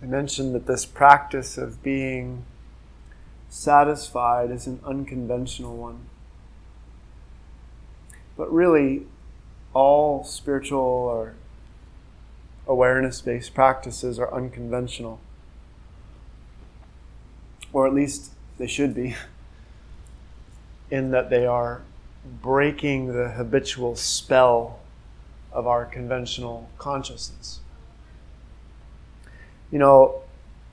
I mentioned that this practice of being satisfied is an unconventional one. But really, all spiritual or awareness based practices are unconventional. Or at least they should be, in that they are breaking the habitual spell of our conventional consciousness. You know,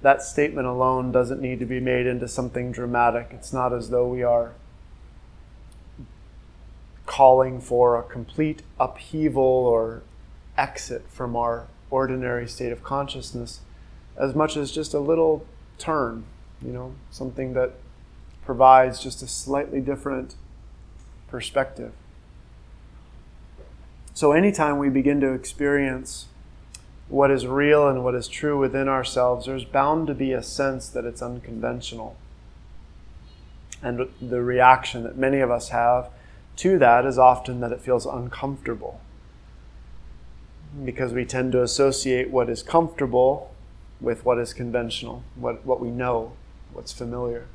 that statement alone doesn't need to be made into something dramatic. It's not as though we are calling for a complete upheaval or exit from our ordinary state of consciousness as much as just a little turn, you know, something that provides just a slightly different perspective. So, anytime we begin to experience what is real and what is true within ourselves, there's bound to be a sense that it's unconventional. And the reaction that many of us have to that is often that it feels uncomfortable. Because we tend to associate what is comfortable with what is conventional, what, what we know, what's familiar.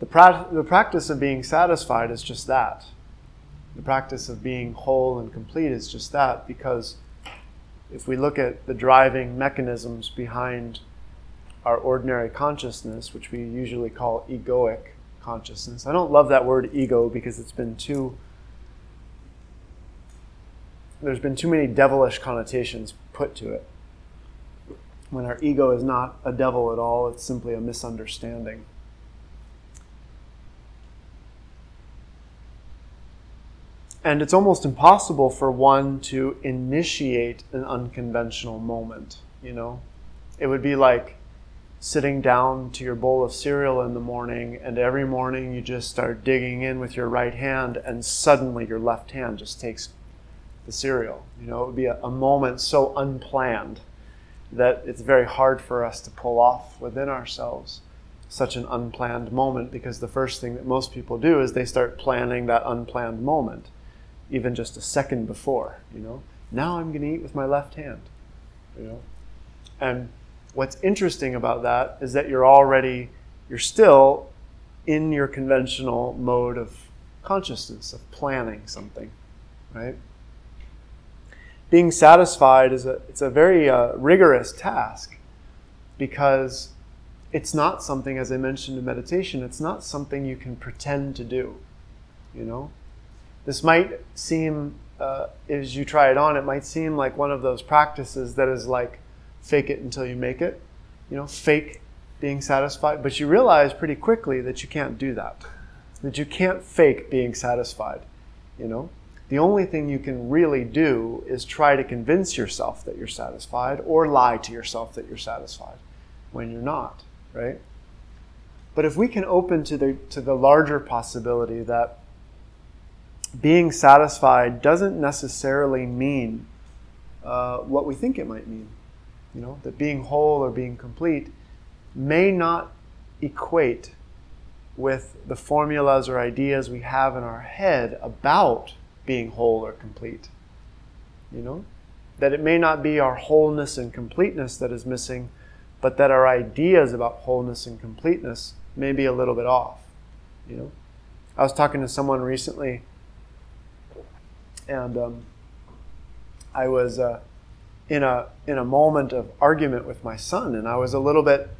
The, pra- the practice of being satisfied is just that. The practice of being whole and complete is just that, because if we look at the driving mechanisms behind our ordinary consciousness, which we usually call egoic consciousness, I don't love that word ego because it's been too. There's been too many devilish connotations put to it. When our ego is not a devil at all, it's simply a misunderstanding. And it's almost impossible for one to initiate an unconventional moment, you know? It would be like sitting down to your bowl of cereal in the morning, and every morning you just start digging in with your right hand, and suddenly your left hand just takes the cereal. You know, it would be a, a moment so unplanned that it's very hard for us to pull off within ourselves such an unplanned moment because the first thing that most people do is they start planning that unplanned moment even just a second before, you know. Now I'm going to eat with my left hand, you know. And what's interesting about that is that you're already, you're still in your conventional mode of consciousness, of planning something, right? Being satisfied is a, it's a very uh, rigorous task because it's not something, as I mentioned in meditation, it's not something you can pretend to do, you know? This might seem, uh, as you try it on, it might seem like one of those practices that is like fake it until you make it, you know, fake being satisfied. But you realize pretty quickly that you can't do that, that you can't fake being satisfied, you know. The only thing you can really do is try to convince yourself that you're satisfied or lie to yourself that you're satisfied when you're not, right? But if we can open to the, to the larger possibility that being satisfied doesn't necessarily mean uh, what we think it might mean. You know, that being whole or being complete may not equate with the formulas or ideas we have in our head about being whole or complete. You know, that it may not be our wholeness and completeness that is missing, but that our ideas about wholeness and completeness may be a little bit off. You know, I was talking to someone recently and um, I was uh, in a in a moment of argument with my son, and I was a little bit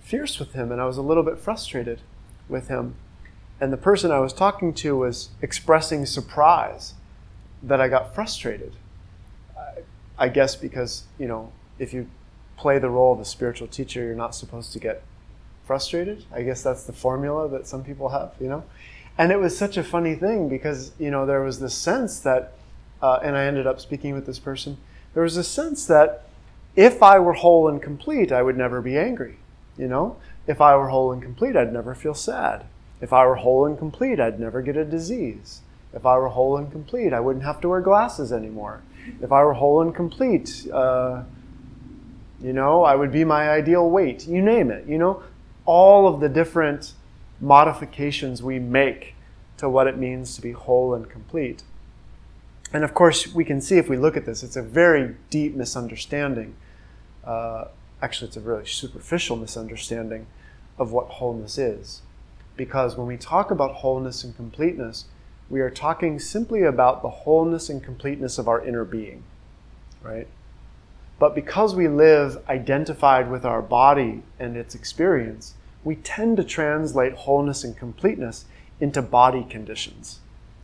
fierce with him, and I was a little bit frustrated with him. And the person I was talking to was expressing surprise that I got frustrated. I, I guess because you know if you play the role of a spiritual teacher, you're not supposed to get frustrated. I guess that's the formula that some people have, you know. And it was such a funny thing because, you know, there was this sense that, uh, and I ended up speaking with this person, there was a sense that if I were whole and complete, I would never be angry. You know, if I were whole and complete, I'd never feel sad. If I were whole and complete, I'd never get a disease. If I were whole and complete, I wouldn't have to wear glasses anymore. If I were whole and complete, uh, you know, I would be my ideal weight. You name it. You know, all of the different modifications we make to what it means to be whole and complete. And of course, we can see if we look at this, it's a very deep misunderstanding. Uh, actually, it's a really superficial misunderstanding of what wholeness is. Because when we talk about wholeness and completeness, we are talking simply about the wholeness and completeness of our inner being, right? But because we live identified with our body and its experience, we tend to translate wholeness and completeness into body conditions,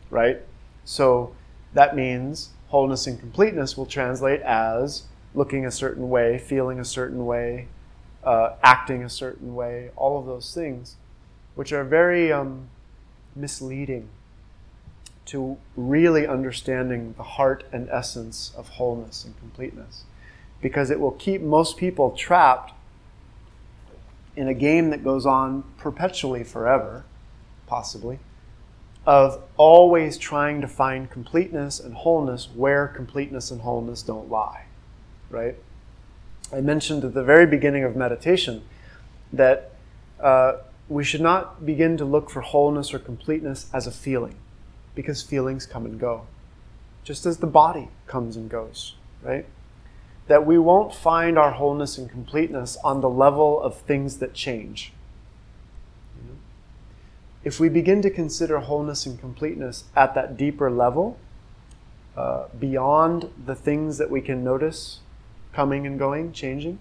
right? So that means wholeness and completeness will translate as looking a certain way, feeling a certain way, uh, acting a certain way, all of those things, which are very um, misleading to really understanding the heart and essence of wholeness and completeness. Because it will keep most people trapped in a game that goes on perpetually forever, possibly, of always trying to find completeness and wholeness where completeness and wholeness don't lie, right? I mentioned at the very beginning of meditation that uh, we should not begin to look for wholeness or completeness as a feeling, because feelings come and go, just as the body comes and goes, right? That we won't find our wholeness and completeness on the level of things that change if we begin to consider wholeness and completeness at that deeper level, uh, beyond the things that we can notice coming and going, changing,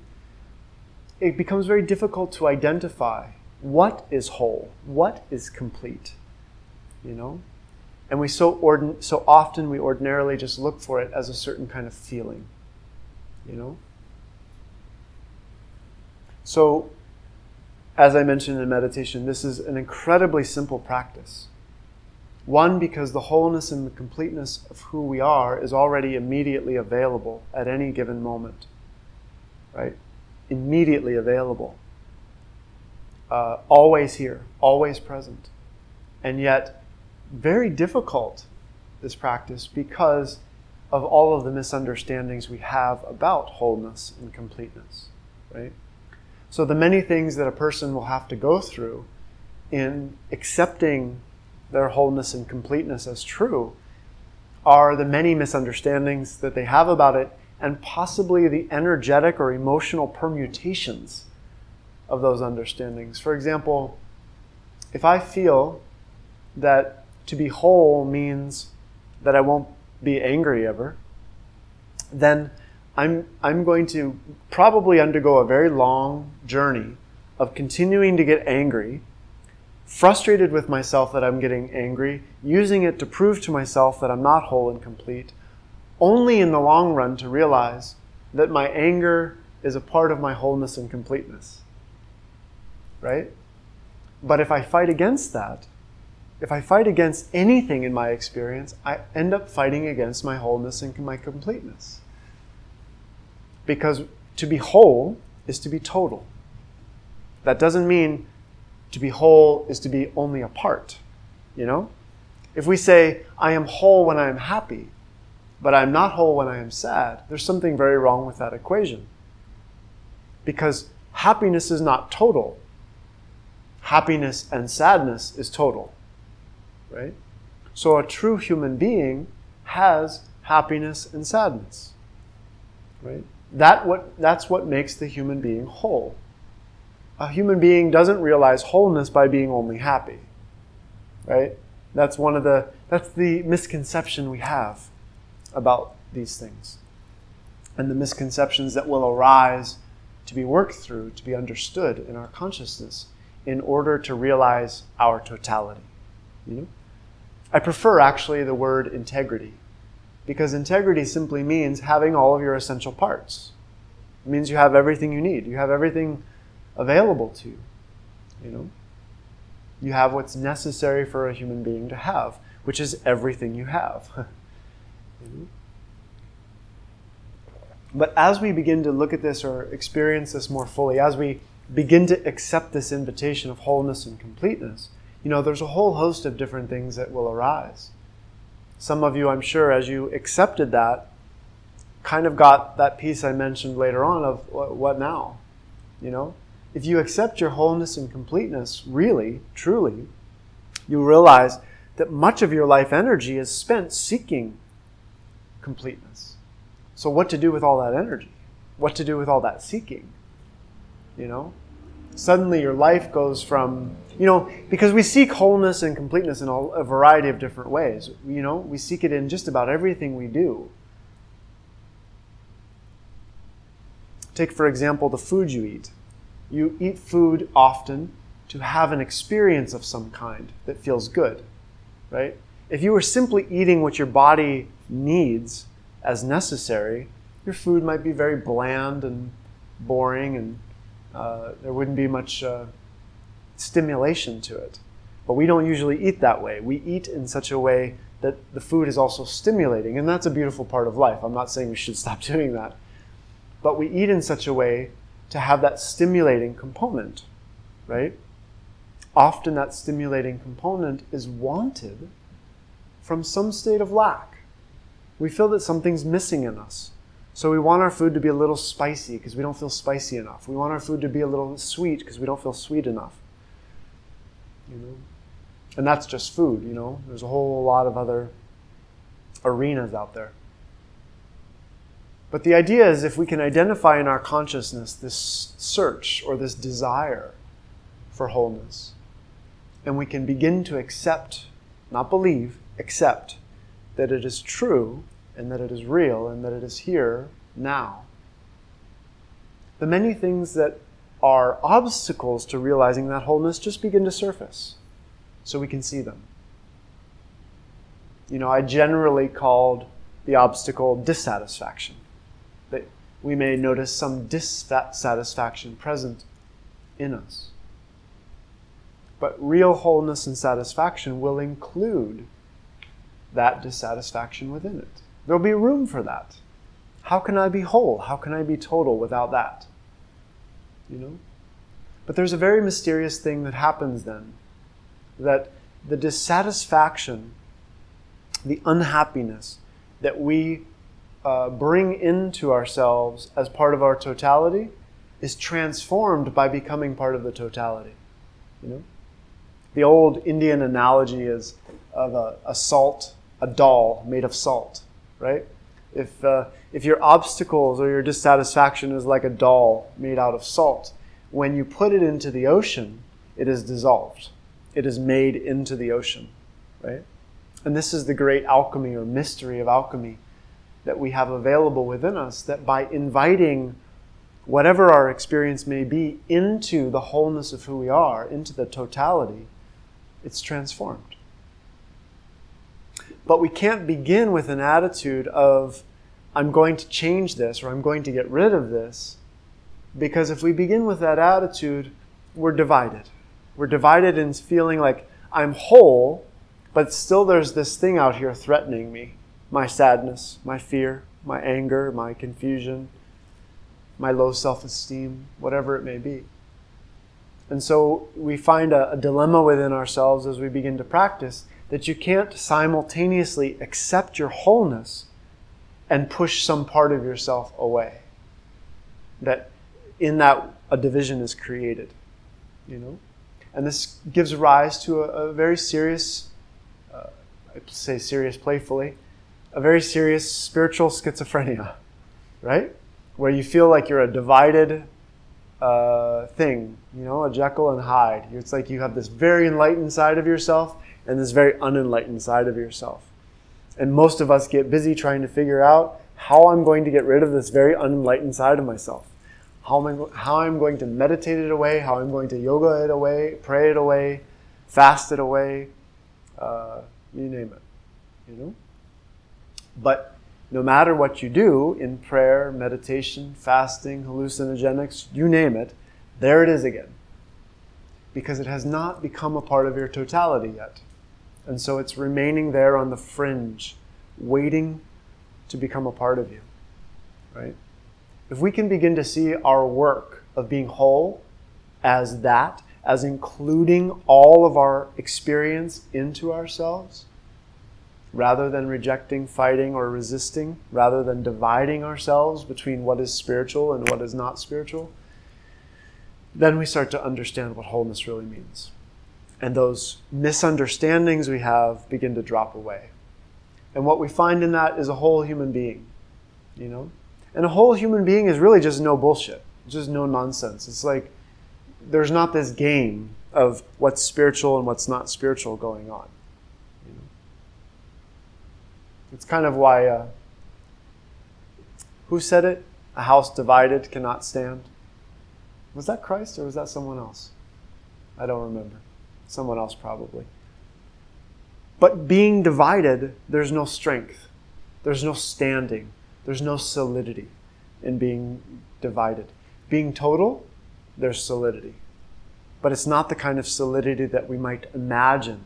it becomes very difficult to identify what is whole, what is complete, you know? And we so, ordin- so often we ordinarily just look for it as a certain kind of feeling, you know? So as I mentioned in meditation, this is an incredibly simple practice. One, because the wholeness and the completeness of who we are is already immediately available at any given moment. Right? Immediately available. Uh, always here, always present. And yet, very difficult, this practice, because of all of the misunderstandings we have about wholeness and completeness. Right? So, the many things that a person will have to go through in accepting their wholeness and completeness as true are the many misunderstandings that they have about it and possibly the energetic or emotional permutations of those understandings. For example, if I feel that to be whole means that I won't be angry ever, then I'm, I'm going to probably undergo a very long journey of continuing to get angry, frustrated with myself that I'm getting angry, using it to prove to myself that I'm not whole and complete, only in the long run to realize that my anger is a part of my wholeness and completeness. Right? But if I fight against that, if I fight against anything in my experience, I end up fighting against my wholeness and my completeness. Because to be whole is to be total. That doesn't mean to be whole is to be only a part, you know? If we say, I am whole when I am happy, but I'm not whole when I am sad, there's something very wrong with that equation. Because happiness is not total. Happiness and sadness is total, right? So a true human being has happiness and sadness, right? that what, that's what makes the human being whole. A human being doesn't realize wholeness by being only happy. Right? That's one of the that's the misconception we have about these things. And the misconceptions that will arise to be worked through, to be understood in our consciousness in order to realize our totality. You know? I prefer actually the word integrity because integrity simply means having all of your essential parts. It means you have everything you need. You have everything available to you. You know? You have what's necessary for a human being to have, which is everything you have. you know? But as we begin to look at this or experience this more fully, as we begin to accept this invitation of wholeness and completeness, you know, there's a whole host of different things that will arise. Some of you, I'm sure, as you accepted that, kind of got that piece I mentioned later on of what now? You know? If you accept your wholeness and completeness, really, truly, you realize that much of your life energy is spent seeking completeness. So, what to do with all that energy? What to do with all that seeking? You know? Suddenly your life goes from, you know, because we seek wholeness and completeness in a variety of different ways. You know, we seek it in just about everything we do. Take, for example, the food you eat. You eat food often to have an experience of some kind that feels good, right? If you were simply eating what your body needs as necessary, your food might be very bland and boring, and uh, there wouldn't be much uh, stimulation to it. But we don't usually eat that way. We eat in such a way that the food is also stimulating, and that's a beautiful part of life. I'm not saying we should stop doing that. But we eat in such a way to have that stimulating component, right? Often that stimulating component is wanted from some state of lack. We feel that something's missing in us. So we want our food to be a little spicy because we don't feel spicy enough. We want our food to be a little sweet because we don't feel sweet enough. You know? And that's just food, you know. There's a whole lot of other arenas out there. But the idea is if we can identify in our consciousness this search or this desire for wholeness, and we can begin to accept, not believe, accept that it is true and that it is real and that it is here now. The many things that are obstacles to realizing that wholeness just begin to surface so we can see them. You know, I generally called the obstacle dissatisfaction. That we may notice some dissatisfaction present in us. But real wholeness and satisfaction will include that dissatisfaction within it. There'll be room for that. How can I be whole? How can I be total without that? You know? But there's a very mysterious thing that happens then that the dissatisfaction, the unhappiness that we uh, bring into ourselves as part of our totality is transformed by becoming part of the totality. You know? The old Indian analogy is of a, a salt, a doll made of salt, right? If, uh, if your obstacles or your dissatisfaction is like a doll made out of salt, when you put it into the ocean, it is dissolved. It is made into the ocean, right? And this is the great alchemy or mystery of alchemy that we have available within us that by inviting whatever our experience may be into the wholeness of who we are, into the totality, it's transformed. But we can't begin with an attitude of, I'm going to change this or I'm going to get rid of this. Because if we begin with that attitude, we're divided. We're divided in feeling like I'm whole, but still there's this thing out here threatening me my sadness, my fear, my anger, my confusion, my low self esteem, whatever it may be. And so we find a, a, dilemma within ourselves as we begin to practice that you can't simultaneously accept your wholeness and push some part of yourself away. That in that a division is created, you know? And this gives rise to a, a very serious, uh, I say serious playfully, a very serious spiritual schizophrenia, right? Where you feel like you're a divided uh, thing, you know, a Jekyll and Hyde. It's like you have this very enlightened side of yourself and this very unenlightened side of yourself. And most of us get busy trying to figure out how I'm going to get rid of this very unenlightened side of myself. How am I, how I'm going to meditate it away, how I'm going to yoga it away, pray it away, fast it away, uh, you name it, you know? But no matter what you do in prayer, meditation, fasting, hallucinogenics, you name it, there it is again. Because it has not become a part of your totality yet. And so it's remaining there on the fringe, waiting to become a part of you. Right? If we can begin to see our work of being whole as that, as including all of our experience into ourselves, rather than rejecting, fighting, or resisting, rather than dividing ourselves between what is spiritual and what is not spiritual, then we start to understand what wholeness really means. And those misunderstandings we have begin to drop away. And what we find in that is a whole human being, you know? And a whole human being is really just no bullshit, just no nonsense. It's like there's not this game of what's spiritual and what's not spiritual going on. You know? It's kind of why, uh, who said it? A house divided cannot stand. Was that Christ or was that someone else? I don't remember. Someone else probably. But being divided, there's no strength, there's no standing, there's no solidity in being divided. Being total, there's solidity. But it's not the kind of solidity that we might imagine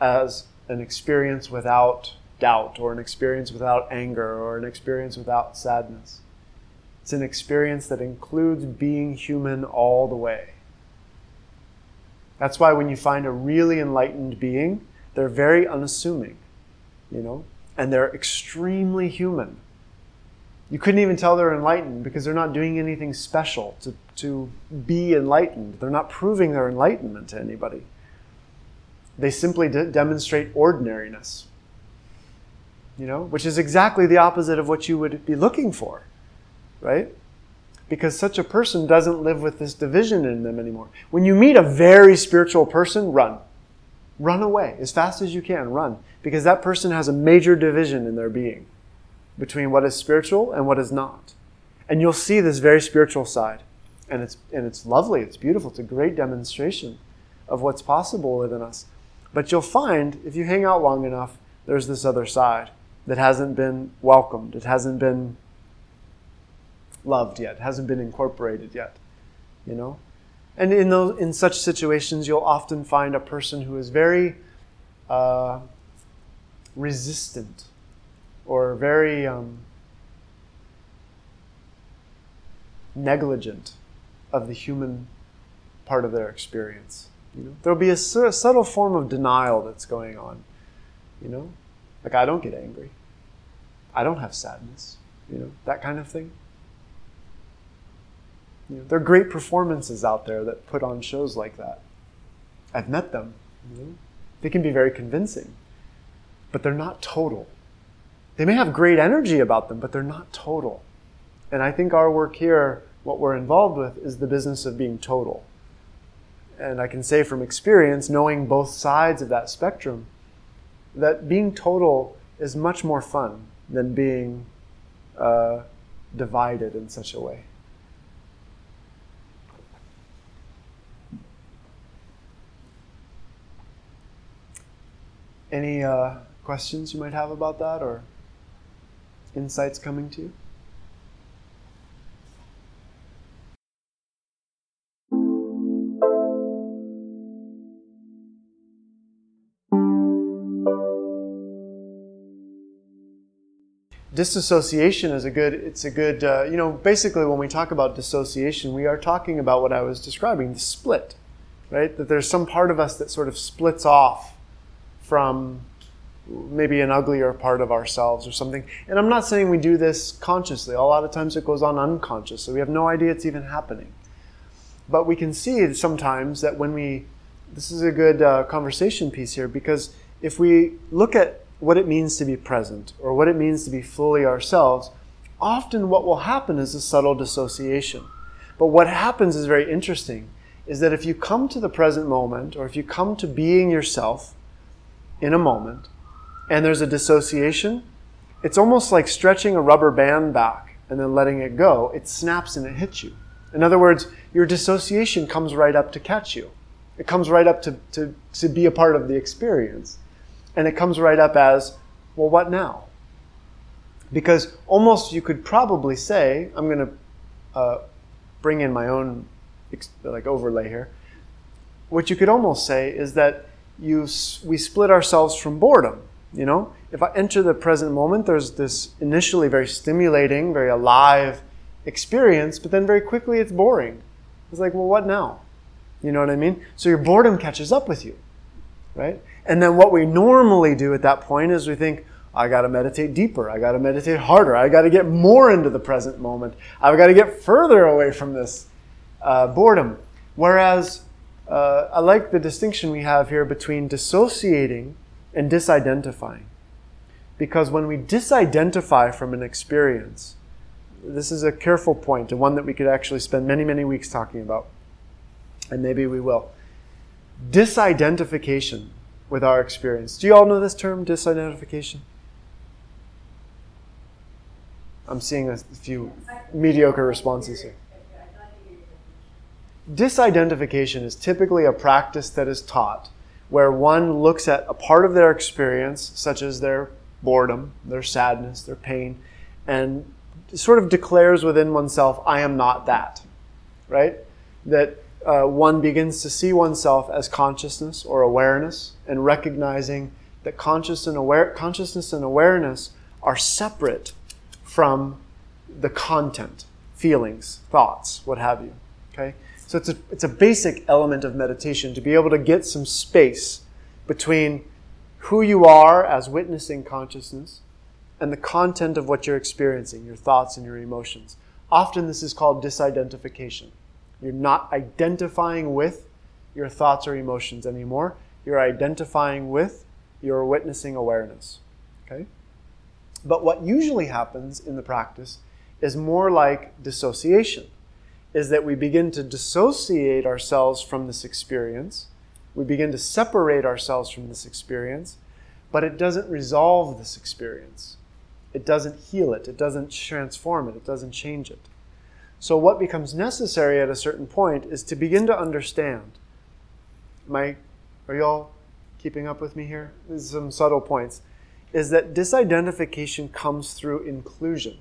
as an experience without doubt, or an experience without anger, or an experience without sadness. It's an experience that includes being human all the way. That's why when you find a really enlightened being, they're very unassuming, you know, and they're extremely human. You couldn't even tell they're enlightened because they're not doing anything special to, to be enlightened. They're not proving their enlightenment to anybody. They simply de- demonstrate ordinariness, you know, which is exactly the opposite of what you would be looking for, right? Because such a person doesn't live with this division in them anymore. When you meet a very spiritual person, run. Run away as fast as you can, run, because that person has a major division in their being between what is spiritual and what is not. And you'll see this very spiritual side. And it's, and it's lovely, it's beautiful, it's a great demonstration of what's possible within us. But you'll find, if you hang out long enough, there's this other side that hasn't been welcomed, it hasn't been loved yet, hasn't been incorporated yet, you know? And in, those, in such situations, you'll often find a person who is very uh, resistant or very um, negligent of the human part of their experience. You know, there'll be a, a subtle form of denial that's going on. You know, like I don't get angry, I don't have sadness. You know, that kind of thing. You know, there are great performances out there that put on shows like that. I've met them. You know? They can be very convincing, but they're not total. They may have great energy about them, but they're not total. And I think our work here, what we're involved with, is the business of being total. And I can say from experience, knowing both sides of that spectrum, that being total is much more fun than being uh, divided in such a way. Any uh, questions you might have about that or insights coming to you? disassociation is a good it's a good uh, you know basically when we talk about dissociation we are talking about what i was describing the split right that there's some part of us that sort of splits off from maybe an uglier part of ourselves or something. And I'm not saying we do this consciously. A lot of times it goes on unconsciously. we have no idea it's even happening. But we can see sometimes that when we, this is a good uh, conversation piece here because if we look at what it means to be present or what it means to be fully ourselves, often what will happen is a subtle dissociation. But what happens is very interesting is that if you come to the present moment or if you come to being yourself, in a moment and there's a dissociation, it's almost like stretching a rubber band back and then letting it go. It snaps and it hits you. In other words, your dissociation comes right up to catch you. It comes right up to, to, to be a part of the experience. And it comes right up as, well, what now? Because almost you could probably say, I'm going to uh, bring in my own like overlay here. What you could almost say is that you, we split ourselves from boredom. You know, if I enter the present moment, there's this initially very stimulating, very alive experience, but then very quickly it's boring. It's like, well, what now? You know what I mean? So your boredom catches up with you, right? And then what we normally do at that point is we think, I got to meditate deeper. I got to meditate harder. I got to get more into the present moment. I've got to get further away from this uh, boredom. Whereas uh, I like the distinction we have here between dissociating and disidentifying. Because when we disidentify from an experience, this is a careful point and one that we could actually spend many, many weeks talking about, and maybe we will. Disidentification with our experience. Do you all know this term, disidentification? I'm seeing a few mediocre responses here. Disidentification is typically a practice that is taught where one looks at a part of their experience, such as their boredom, their sadness, their pain, and sort of declares within oneself, I am not that. Right? That uh, one begins to see oneself as consciousness or awareness and recognizing that conscious and aware, consciousness and awareness are separate from the content, feelings, thoughts, what have you. Okay? So it's a, it's a basic element of meditation to be able to get some space between who you are as witnessing consciousness and the content of what you're experiencing, your thoughts and your emotions. Often this is called disidentification. You're not identifying with your thoughts or emotions anymore. You're identifying with your witnessing awareness. Okay? But what usually happens in the practice is more like dissociation, is that we begin to dissociate ourselves from this experience. We begin to separate ourselves from this experience, but it doesn't resolve this experience. It doesn't heal it. It doesn't transform it. It doesn't change it. So, what becomes necessary at a certain point is to begin to understand. My, are you all keeping up with me here? Some subtle points is that disidentification comes through inclusion.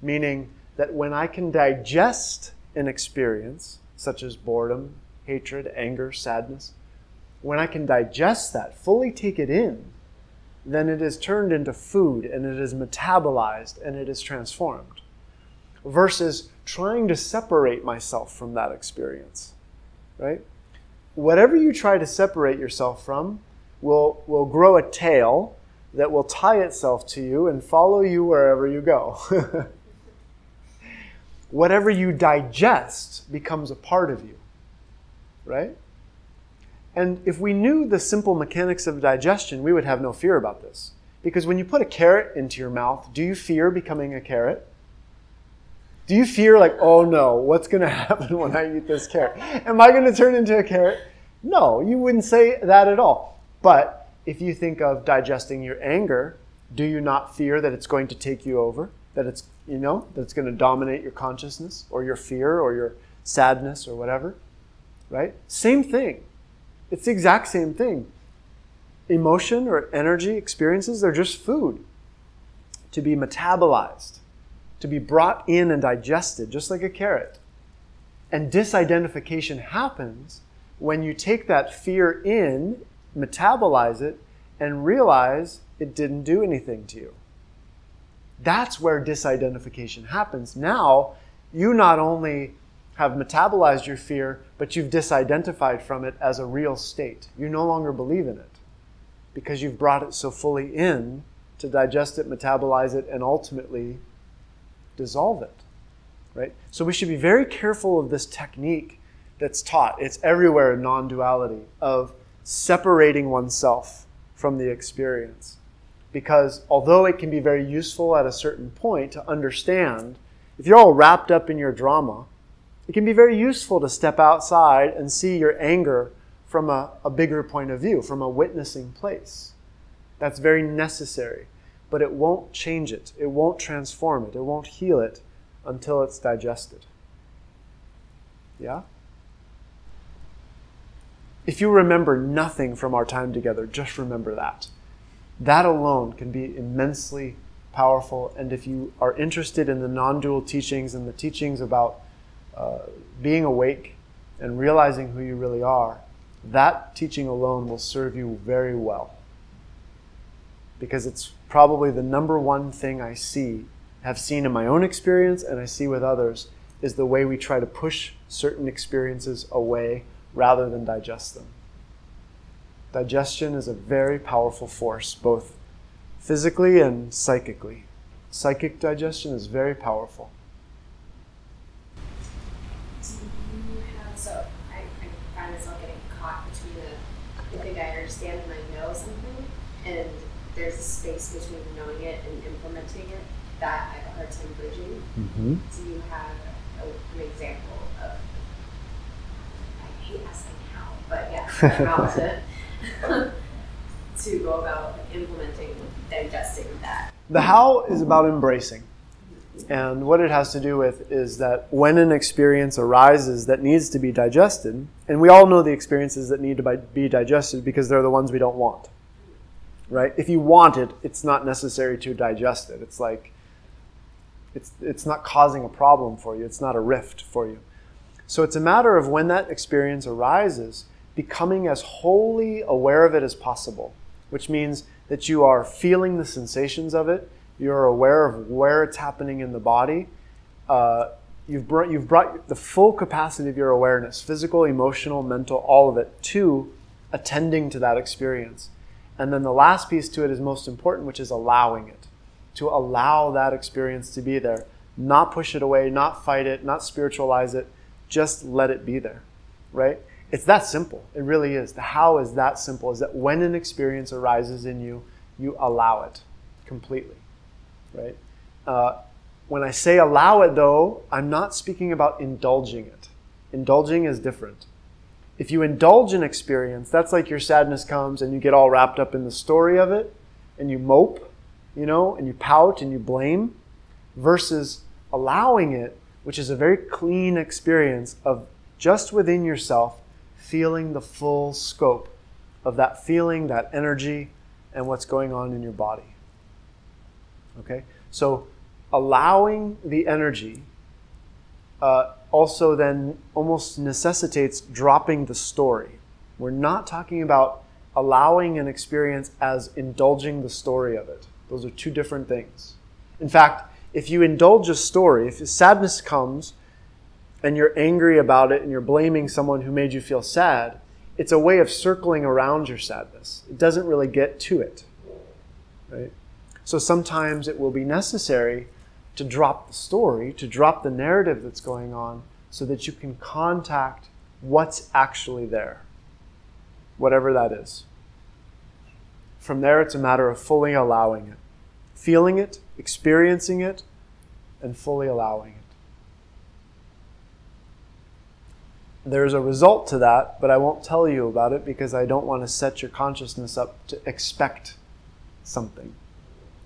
Meaning that when I can digest an experience, such as boredom, hatred, anger, sadness, when I can digest that, fully take it in, then it is turned into food and it is metabolized and it is transformed. Versus trying to separate myself from that experience, right? Whatever you try to separate yourself from, will, will grow a tail that will tie itself to you and follow you wherever you go. Whatever you digest becomes a part of you, right? And if we knew the simple mechanics of digestion, we would have no fear about this. Because when you put a carrot into your mouth, do you fear becoming a carrot? Do you fear, like, oh no, what's going to happen when I eat this carrot? Am I going to turn into a carrot? No, you wouldn't say that at all. But if you think of digesting your anger, do you not fear that it's going to take you over? That it's, you know, that's going to dominate your consciousness or your fear or your sadness or whatever? Right? Same thing. It's the exact same thing. Emotion or energy experiences, they're just food to be metabolized, to be brought in and digested, just like a carrot. And disidentification happens when you take that fear in metabolize it, and realize it didn't do anything to you. That's where disidentification happens. Now, you not only have metabolized your fear, but you've disidentified from it as a real state. You no longer believe in it because you've brought it so fully in to digest it, metabolize it, and ultimately dissolve it. Right? So we should be very careful of this technique that's taught. It's everywhere in non duality of separating oneself from the experience. Because although it can be very useful at a certain point to understand, if you're all wrapped up in your drama, it can be very useful to step outside and see your anger from a, a bigger point of view, from a witnessing place. That's very necessary. But it won't change it, it won't transform it, it won't heal it until it's digested. Yeah? If you remember nothing from our time together, just remember that. That alone can be immensely powerful. And if you are interested in the non dual teachings and the teachings about uh, being awake and realizing who you really are, that teaching alone will serve you very well. Because it's probably the number one thing I see, have seen in my own experience, and I see with others, is the way we try to push certain experiences away rather than digest them. Digestion is a very powerful force, both physically and psychically. Psychic digestion is very powerful. Do you have, so I, I find myself getting caught between a, I think I understand and I know something, and there's a space between knowing it and implementing it that I have a hard time bridging. Mm-hmm. Do you have a, an example of? I hate asking how, but yeah, how to to go about implementing, digesting that. The how is about embracing. And what it has to do with is that when an experience arises that needs to be digested, and we all know the experiences that need to be digested because they're the ones we don't want. Right? If you want it, it's not necessary to digest it. It's like it's it's not causing a problem for you. It's not a rift for you. So it's a matter of when that experience arises, becoming as wholly aware of it as possible, which means that you are feeling the sensations of it you're aware of where it's happening in the body. Uh, you've, brought, you've brought the full capacity of your awareness, physical, emotional, mental, all of it, to attending to that experience. And then the last piece to it is most important, which is allowing it. To allow that experience to be there. Not push it away, not fight it, not spiritualize it, just let it be there, right? It's that simple. It really is. The how is that simple is that when an experience arises in you, you allow it completely right? Uh, when I say allow it, though, I'm not speaking about indulging it. Indulging is different. If you indulge an experience, that's like your sadness comes and you get all wrapped up in the story of it and you mope, you know, and you pout and you blame, versus allowing it, which is a very clean experience of just within yourself feeling the full scope of that feeling, that energy, and what's going on in your body. Okay? So allowing the energy uh, also then almost necessitates dropping the story. We're not talking about allowing an experience as indulging the story of it. Those are two different things. In fact, if you indulge a story, if sadness comes and you're angry about it and you're blaming someone who made you feel sad, it's a way of circling around your sadness. It doesn't really get to it. Right? So sometimes it will be necessary to drop the story, to drop the narrative that's going on, so that you can contact what's actually there, whatever that is. From there, it's a matter of fully allowing it, feeling it, experiencing it, and fully allowing it. There's a result to that, but I won't tell you about it because I don't want to set your consciousness up to expect something.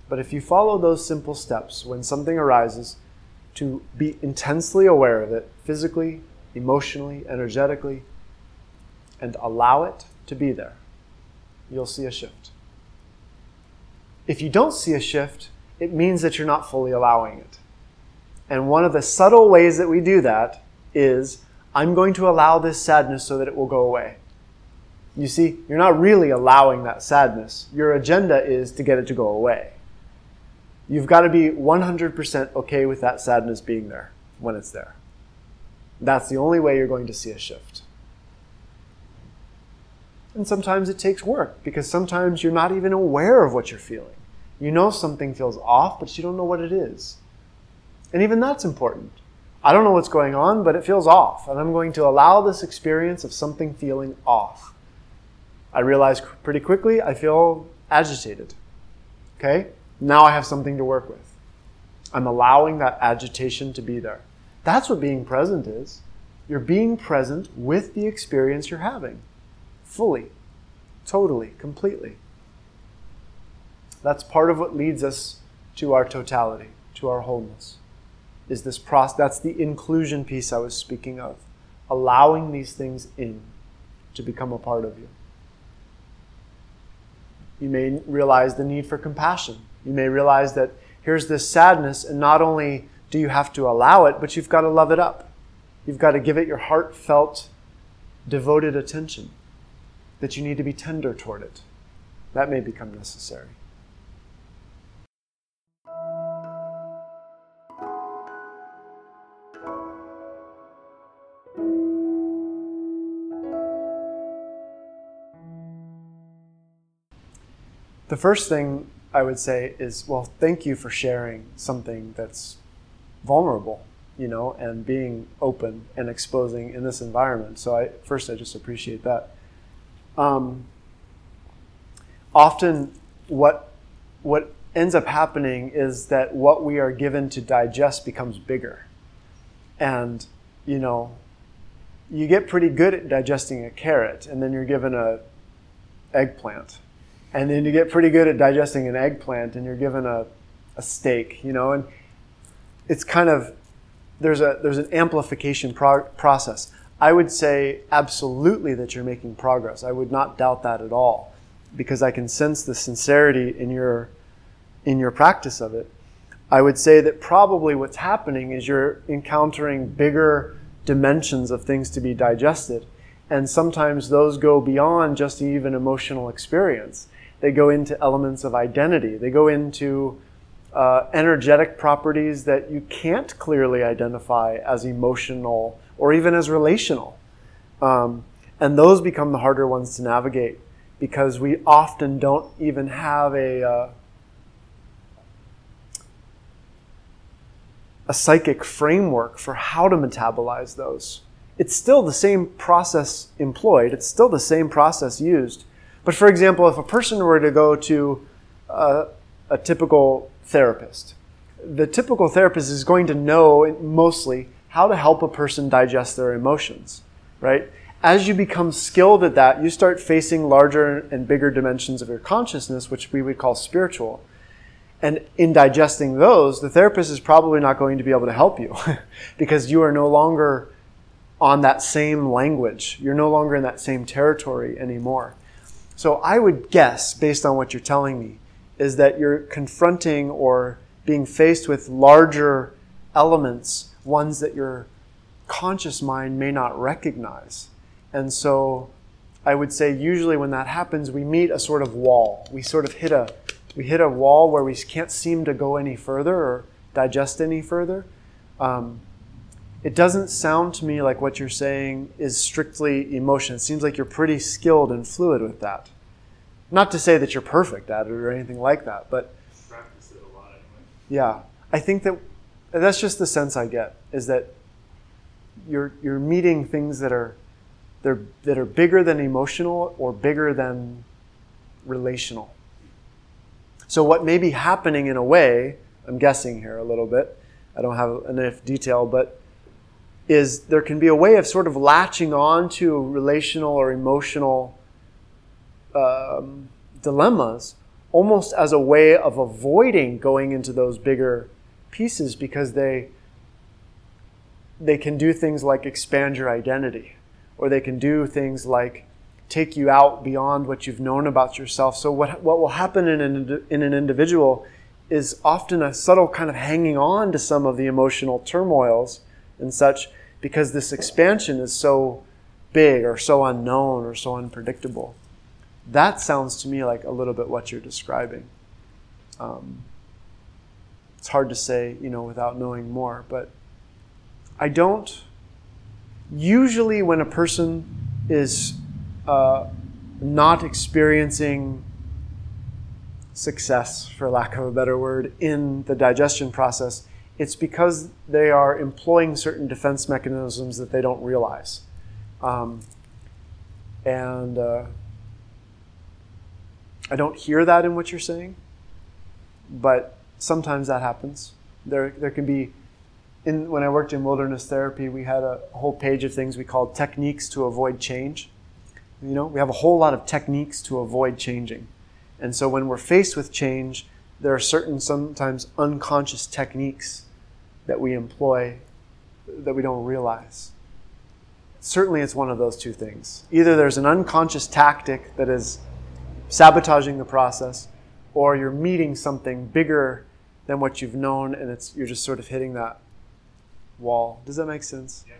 But if you follow those simple steps when something arises, to be intensely aware of it physically, emotionally, energetically, and allow it to be there, you'll see a shift. If you don't see a shift, it means that you're not fully allowing it. And one of the subtle ways that we do that is I'm going to allow this sadness so that it will go away. You see, you're not really allowing that sadness. Your agenda is to get it to go away. You've got to be 100% okay with that sadness being there when it's there. That's the only way you're going to see a shift. And sometimes it takes work because sometimes you're not even aware of what you're feeling. You know something feels off, but you don't know what it is. And even that's important. I don't know what's going on, but it feels off. And I'm going to allow this experience of something feeling off. I realize pretty quickly I feel agitated. Okay? Now I have something to work with. I'm allowing that agitation to be there. That's what being present is. You're being present with the experience you're having, fully, totally, completely. That's part of what leads us to our totality, to our wholeness. Is this process? That's the inclusion piece I was speaking of. Allowing these things in to become a part of you. You may realize the need for compassion you may realize that here's this sadness, and not only do you have to allow it, but you've got to love it up. You've got to give it your heartfelt, devoted attention, that you need to be tender toward it. That may become necessary. The first thing I would say is, well, thank you for sharing something that's vulnerable, you know, and being open and exposing in this environment. So I first I just appreciate that. Um, often, what what ends up happening is that what we are given to digest becomes bigger. And, you know, you get pretty good at digesting a carrot, and then you're given a eggplant. And then you get pretty good at digesting an eggplant, and you're given a, a steak, you know, and it's kind of there's a there's an amplification pro- process. I would say absolutely that you're making progress. I would not doubt that at all, because I can sense the sincerity in your in your practice of it. I would say that probably what's happening is you're encountering bigger dimensions of things to be digested. And sometimes those go beyond just even emotional experience. They go into elements of identity. They go into uh, energetic properties that you can't clearly identify as emotional or even as relational. Um, and those become the harder ones to navigate because we often don't even have a, uh, a psychic framework for how to metabolize those. It's still the same process employed, it's still the same process used. But for example, if a person were to go to a, a typical therapist, the typical therapist is going to know mostly how to help a person digest their emotions, right? As you become skilled at that, you start facing larger and bigger dimensions of your consciousness, which we would call spiritual. And in digesting those, the therapist is probably not going to be able to help you because you are no longer on that same language. You're no longer in that same territory anymore. So I would guess, based on what you're telling me, is that you're confronting or being faced with larger elements, ones that your conscious mind may not recognize. And so I would say usually when that happens, we meet a sort of wall. We sort of hit a we hit a wall where we can't seem to go any further or digest any further. Um, it doesn't sound to me like what you're saying is strictly emotion. It seems like you're pretty skilled and fluid with that. Not to say that you're perfect at it or anything like that, but practice it a lot anyway. yeah, I think that that's just the sense I get is that you're you're meeting things that are they're, that are bigger than emotional or bigger than relational. So, what may be happening in a way, I'm guessing here a little bit, I don't have enough detail, but is there can be a way of sort of latching on to relational or emotional um, dilemmas almost as a way of avoiding going into those bigger pieces because they they can do things like expand your identity or they can do things like take you out beyond what you've known about yourself. So what what will happen in an in an individual is often a subtle kind of hanging on to some of the emotional turmoils and such because this expansion is so big or so unknown or so unpredictable. That sounds to me like a little bit what you're describing. Um, it's hard to say, you know, without knowing more, but I don't. Usually, when a person is uh, not experiencing success, for lack of a better word, in the digestion process, it's because they are employing certain defense mechanisms that they don't realize. Um, and uh, I don't hear that in what you're saying, but sometimes that happens. There, there can be, in, when I worked in wilderness therapy, we had a whole page of things we called techniques to avoid change. You know, we have a whole lot of techniques to avoid changing. And so when we're faced with change, there are certain sometimes unconscious techniques that we employ that we don't realize. Certainly, it's one of those two things. Either there's an unconscious tactic that is sabotaging the process, or you're meeting something bigger than what you've known, and it's you're just sort of hitting that wall. Does that make sense? Yeah.